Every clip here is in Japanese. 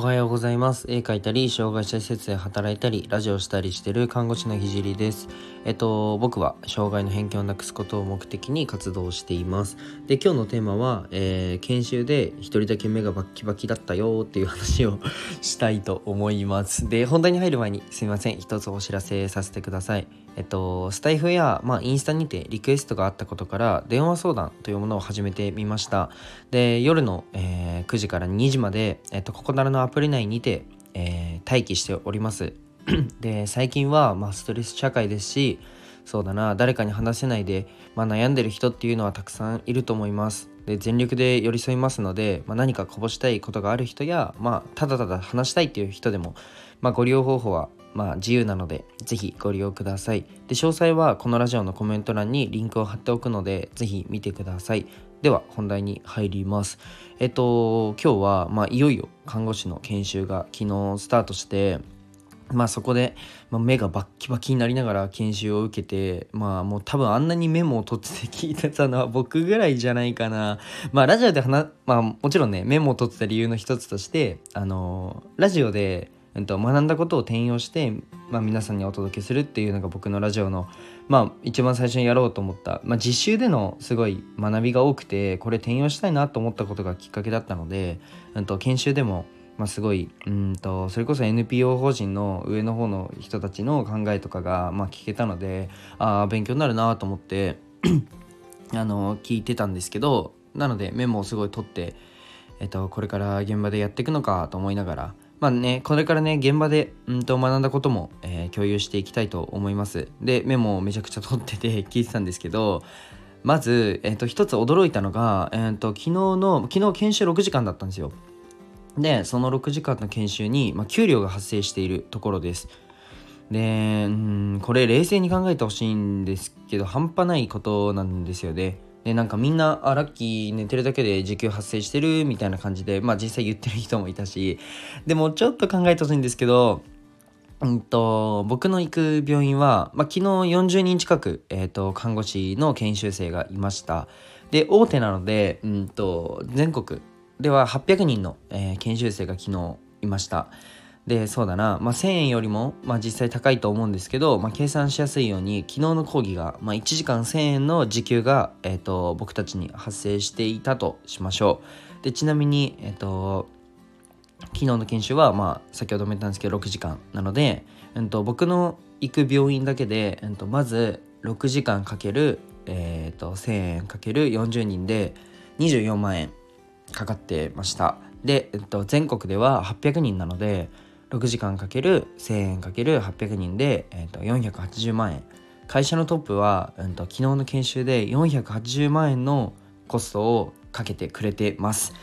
おはようございます。絵描いたり、障害者施設で働いたり、ラジオしたりしてる看護師のひじりです。えっと、僕は障害の偏見をなくすことを目的に活動しています。で、今日のテーマは、えー、研修で一人だけ目がバッキバキだったよっていう話を したいと思います。で、本題に入る前にすみません。一つお知らせさせてください。えっと、スタイフや、まあ、インスタにてリクエストがあったことから電話相談というものを始めてみましたで夜の、えー、9時から2時まで、えっと、ここならのアプリ内にて、えー、待機しております で最近は、まあ、ストレス社会ですしそうだな誰かに話せないで、まあ、悩んでる人っていうのはたくさんいると思いますで全力で寄り添いますので、まあ、何かこぼしたいことがある人や、まあ、ただただ話したいっていう人でも、まあ、ご利用方法はまあ、自由なので、ぜひご利用ください。で、詳細はこのラジオのコメント欄にリンクを貼っておくので、ぜひ見てください。では、本題に入ります。えっと、今日は、まあ、いよいよ看護師の研修が昨日スタートして、まあそこで、まあ、目がバッキバキになりながら研修を受けてまあもう多分あんなにメモを取ってて聞いてたのは 僕ぐらいじゃないかなまあラジオで話まあもちろんねメモを取ってた理由の一つとしてあのラジオでえっと、学んだことを転用して、まあ、皆さんにお届けするっていうのが僕のラジオの、まあ、一番最初にやろうと思った、まあ、実習でのすごい学びが多くてこれ転用したいなと思ったことがきっかけだったので、うん、と研修でも、まあ、すごいうんとそれこそ NPO 法人の上の方の人たちの考えとかが、まあ、聞けたのでああ勉強になるなと思って あの聞いてたんですけどなのでメモをすごい取って、えっと、これから現場でやっていくのかと思いながらまあね、これからね、現場で、うんと学んだことも、えー、共有していきたいと思います。で、メモをめちゃくちゃ取ってて 聞いてたんですけど、まず、えっ、ー、と、一つ驚いたのが、えっ、ー、と、昨日の、昨日研修6時間だったんですよ。で、その6時間の研修に、まあ、給料が発生しているところです。で、うん、これ冷静に考えてほしいんですけど、半端ないことなんですよね。でなんかみんなあラッキー寝てるだけで時給発生してるみたいな感じでまあ実際言ってる人もいたしでもちょっと考えてほしいんですけどうんと僕の行く病院は、まあ、昨日40人近く、えーと、看護師の研修生がいました。で大手なので、うんと、全国では800人の、えー、研修生が昨日いました。でそうだな、まあ、1000円よりも、まあ、実際高いと思うんですけど、まあ、計算しやすいように昨日の講義が、まあ、1時間1000円の時給が、えーと、僕たちに発生していたとしましょう。でちなみに、えーと、昨日の研修は、まあ、先ほども言ったんですけど6時間なので、えーと、僕の行く病院だけで、えー、とまず6時間かける、えー、と1000円かける40人で24万円かかってました。で、えー、と全国では800人なので6時間かける1000円かける800人で、えー、と480万円。会社のトップは、うんと、昨日の研修で480万円のコストをかけてくれてます。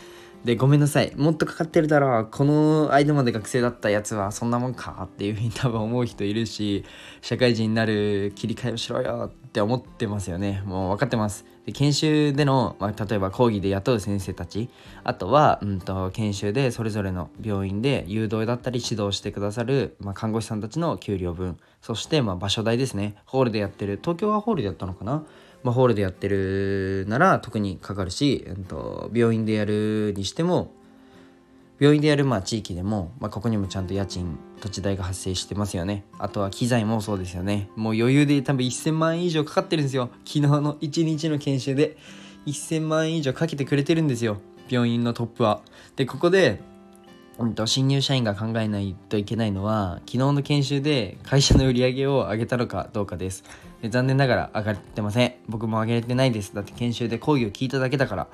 でごめんなさい。もっとかかってるだろ。うこの間まで学生だったやつはそんなもんか？っていうふうに多分思う人いるし社会人になる切り替えをしろよって思ってますよね。もう分かってます。で研修での、まあ、例えば講義で雇う先生たち。あとは、うんと、研修でそれぞれの病院で誘導だったり指導してくださる、まあ、看護師さんたちの給料分。そして、まあ、場所代ですね。ホールでやってる。東京はホールでやったのかな？まあ、ホールでやってるなら特にかかるし、えっと、病院でやるにしても病院でやるまあ地域でも、まあ、ここにもちゃんと家賃土地代が発生してますよね。あとは機材もそうですよね。もう余裕で多分1000万円以上かかってるんですよ。昨日の1日の研修で1000万円以上かけてくれてるんですよ。病院のトップは。でここでうんと、新入社員が考えないといけないのは昨日の研修で会社の売り上げを上げたのかどうかです。で残念ながら上がってません。僕も上げれてないです。だって研修で講義を聞いただけだから、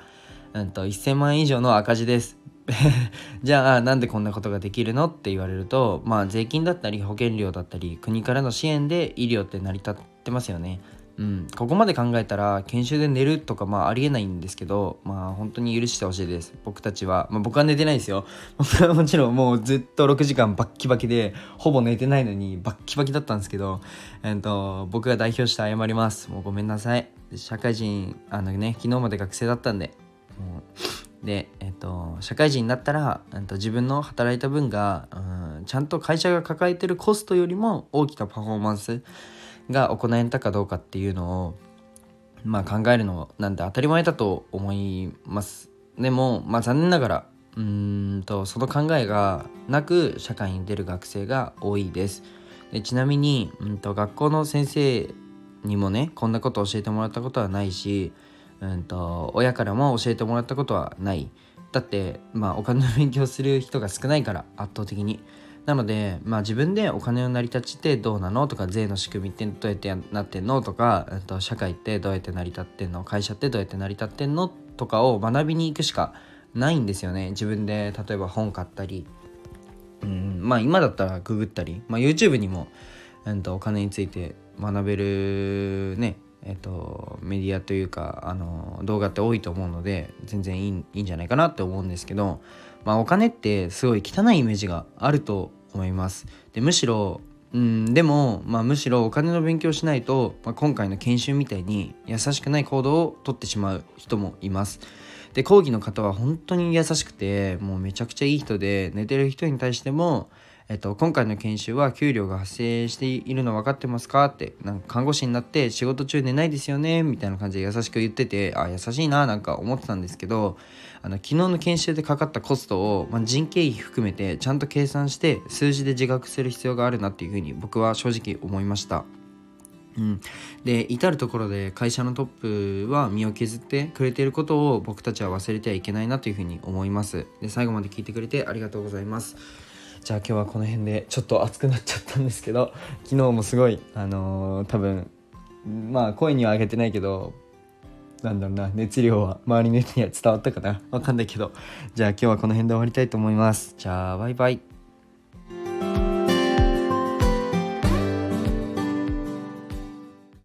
うんと、1000万円以上の赤字です。じゃあなんでこんなことができるのって言われるとまあ税金だったり保険料だったり国からの支援で医療って成り立ってますよね。うん、ここまで考えたら研修で寝るとかまあありえないんですけどまあ本当に許してほしいです。僕たちは、まあ、僕は寝てないですよ。僕はもちろんもうずっと6時間バッキバキでほぼ寝てないのにバッキバキだったんですけど、えーと、僕が代表して謝ります。もうごめんなさい。社会人あのね昨日まで学生だったんでもうでえ、ー、と社会人になったら、えーと、自分の働いた分が、うん、ちゃんと会社が抱えてるコストよりも大きなパフォーマンスが行えたかどうかっていうのをまあ考えるのなんて当たり前だと思いますでもまあ残念ながらうんとその考えがなく社会に出る学生が多いです。でちなみに、うんと、学校の先生にもねこんなことを教えてもらったことはないし、うんと、親からも教えてもらったことはない。だってまあお金の勉強する人が少ないから圧倒的に。なので、まあ、自分でお金の成り立ちってどうなのとか税の仕組みってどうやってなってんのとか、えっと、社会ってどうやって成り立ってんの会社ってどうやって成り立ってんのとかを学びに行くしかないんですよね。自分で例えば本買ったり、うん、まあ今だったらググったり、まあ、YouTube にも、えっと、お金について学べるねえっと、メディアというかあの動画って多いと思うので全然いいいいんじゃないかなって思うんですけど、まあ、お金ってすごい汚いイメージがあると思います。でむしろうん、でも、まあ、むしろお金の勉強しないと、まあ、今回の研修みたいに優しくない行動をとってしまう人もいます。で講義の方は本当に優しくてもうめちゃくちゃいい人で寝てる人に対してもえっと、今回の研修は給料が発生しているの分かってますかってなんか看護師になって仕事中寝ないですよねみたいな感じで優しく言っててあ優しいななんか思ってたんですけどあの昨日の研修でかかったコストを、まあ、人件費含めてちゃんと計算して数字で自覚する必要があるなっていうふうに僕は正直思いました。うん、で至る所で会社のトップは身を削ってくれていることを僕たちは忘れてはいけないなというふうに思います。で最後まで聞いてくれてありがとうございます。じゃあ今日はこの辺でちょっと熱くなっちゃったんですけど 昨日もすごいあのー、多分まあ声には上げてないけどなんだろうな熱量は周りの人には伝わったかな。わかんないけど。じゃあ今日はこの辺で終わりたいと思います。じゃあバイバイ。